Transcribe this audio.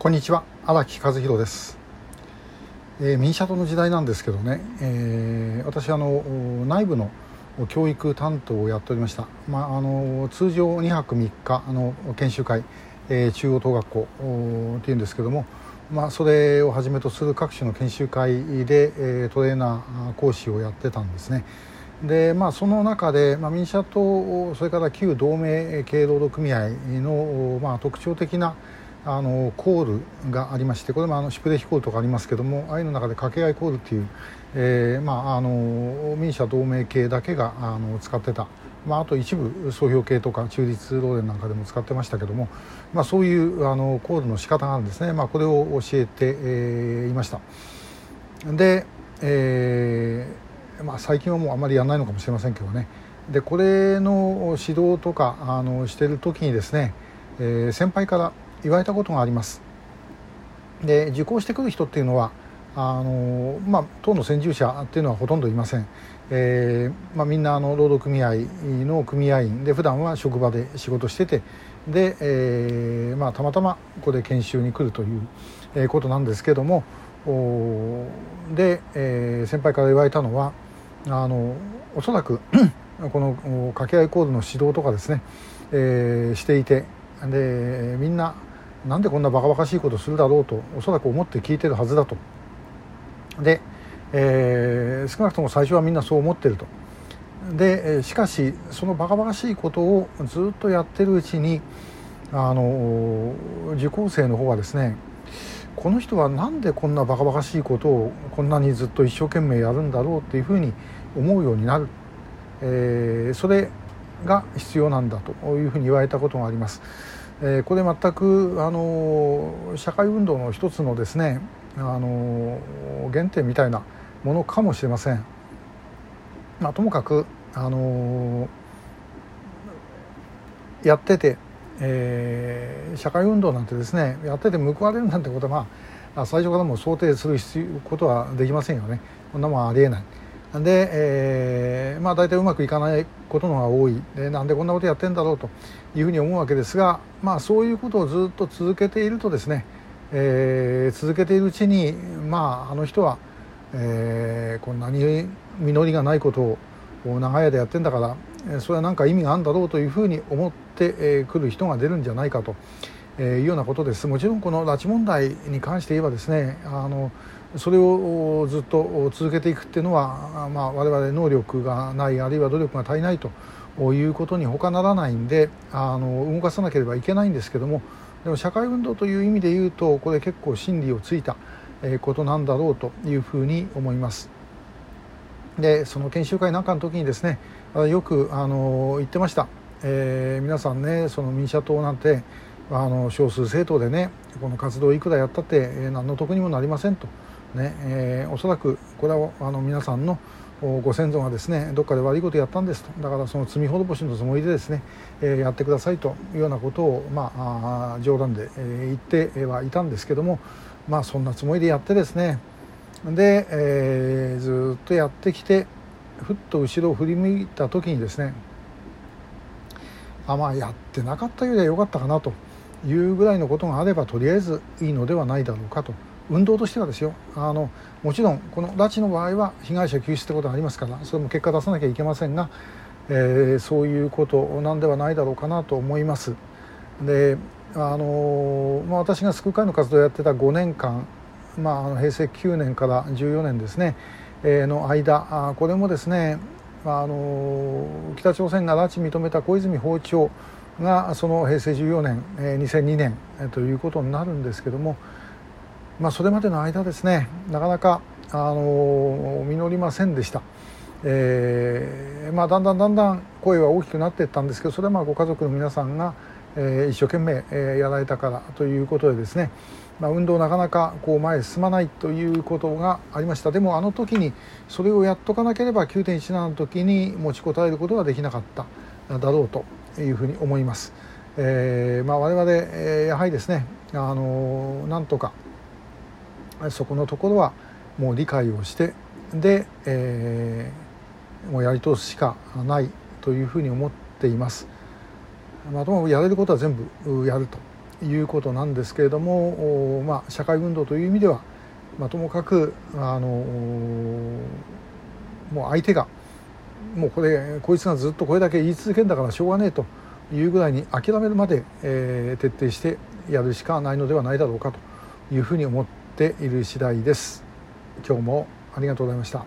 こんにちは荒木和弘です、えー、民社党の時代なんですけどね、えー、私あの内部の教育担当をやっておりました、まあ、あの通常2泊3日あの研修会、えー、中央等学校っていうんですけども、まあ、それをはじめとする各種の研修会で、えー、トレーナー講師をやってたんですね。でまあ、その中で、まあ、民社党それから旧同盟系労働組合の、まあ、特徴的なあのコールがありましてこれもあのシュプレヒコールとかありますけどもああいうの中で掛け合いコールっていう、えーまあ、あの民社同盟系だけがあの使ってた、まあ、あと一部総評系とか中立労連なんかでも使ってましたけども、まあ、そういうあのコールの仕方があるんですね、まあ、これを教えて、えー、いました。で、えーまあ、最近はもうあまりやらないのかもしれませんけどね。でこれの指導とかあのしてる時にですね、えー、先輩から言われたことがあります。で受講してくる人っていうのはあのまあ、党の先住者っていうのはほとんどいません、えーまあ、みんなあの労働組合の組合員。で普段は職場で仕事してて。で、えーまあ、たまたまここで研修に来るという、えー、ことなんですけども。で、えー、先輩から言われたのはあのおそらく この掛け合いコードの指導とかですね、えー、していて。でみんななんでこんなバカバカしいことするだろうとおそらく思って聞いてるはずだと。で、えー、少なくとも最初はみんなそう思ってると。でしかしそのバカバカしいことをずっとやってるうちにあの受講生の方はですねこの人は何でこんなバカバカしいことをこんなにずっと一生懸命やるんだろうっていうふうに思うようになる、えー、それが必要なんだというふうに言われたことがあります。えー、これ全くあの社会運動の一つのですねあの原点みたいなものかもしれません。まあ、ともかくあのやってて、えー、社会運動なんてですねやってて報われるなんてことは、まあ、最初からも想定することはできませんよね。こんなもんありえない。で、えー、まあ大体うまくいかないことのが多いでなんでこんなことやってんだろうというふうに思うわけですが、まあ、そういうことをずっと続けているとですね、えー、続けているうちに、まあ、あの人は、えー、こんなに実りがないことを長い間やってんだからそれは何か意味があるんだろうというふうに思ってくる人が出るんじゃないかというようなことです。もちろんこの拉致問題に関して言えばですねあのそれをずっと続けていくっていうのは、まあ、我々能力がないあるいは努力が足りないということに他ならないんであの動かさなければいけないんですけどもでも社会運動という意味で言うとこれ結構真理をついたことなんだろうというふうに思います。でその研修会なんかの時にですねよくあの言ってました、えー、皆さんねその民社党なんてあの少数政党でねこの活動いくらやったって、何の得にもなりませんと。ねえー、おそらくこれはあの皆さんのご先祖がですねどっかで悪いことやったんですとだからその罪滅ぼしのつもりでですね、えー、やってくださいというようなことを、まあ、冗談で、えー、言ってはいたんですけども、まあ、そんなつもりでやってですねで、えー、ずっとやってきてふっと後ろを振り向いた時にですねあまあやってなかったよりは良かったかなというぐらいのことがあればとりあえずいいのではないだろうかと。運動としてはですよあのもちろんこの拉致の場合は被害者救出ってことがありますからそれも結果出さなきゃいけませんが、えー、そういうことなんではないだろうかなと思います。であのまあ、私が救う会の活動をやってた5年間、まあ、あの平成9年から14年ですね、えー、の間あこれもですね、あ、あの北朝鮮が拉致認めた小泉訪朝がその平成14年、えー、2002年、えー、ということになるんですけどもまあ、それまでの間ですねなかなかあの実りませんでした。えーまあ、だんだんだんだん声は大きくなっていったんですけどそれはまあご家族の皆さんが、えー、一生懸命、えー、やられたからということでですね、まあ、運動なかなかこう前へ進まないということがありましたでもあの時にそれをやっとかなければ9.17の時に持ちこたえることはできなかっただろうというふうに思います。えーまあ、我々、えー、やはりですねあのなんとかそこのところはもう理解をしてで、えー、もうやり通すしかないというふうに思っています。まあ、ともやれることは全部やるということなんですけれども、まあ、社会運動という意味では、まあ、ともかくあのもう相手がもうこれこいつがずっとこれだけ言い続けるんだからしょうがねえというぐらいに諦めるまで、えー、徹底してやるしかないのではないだろうかというふうに思ってっている次第です。今日もありがとうございました。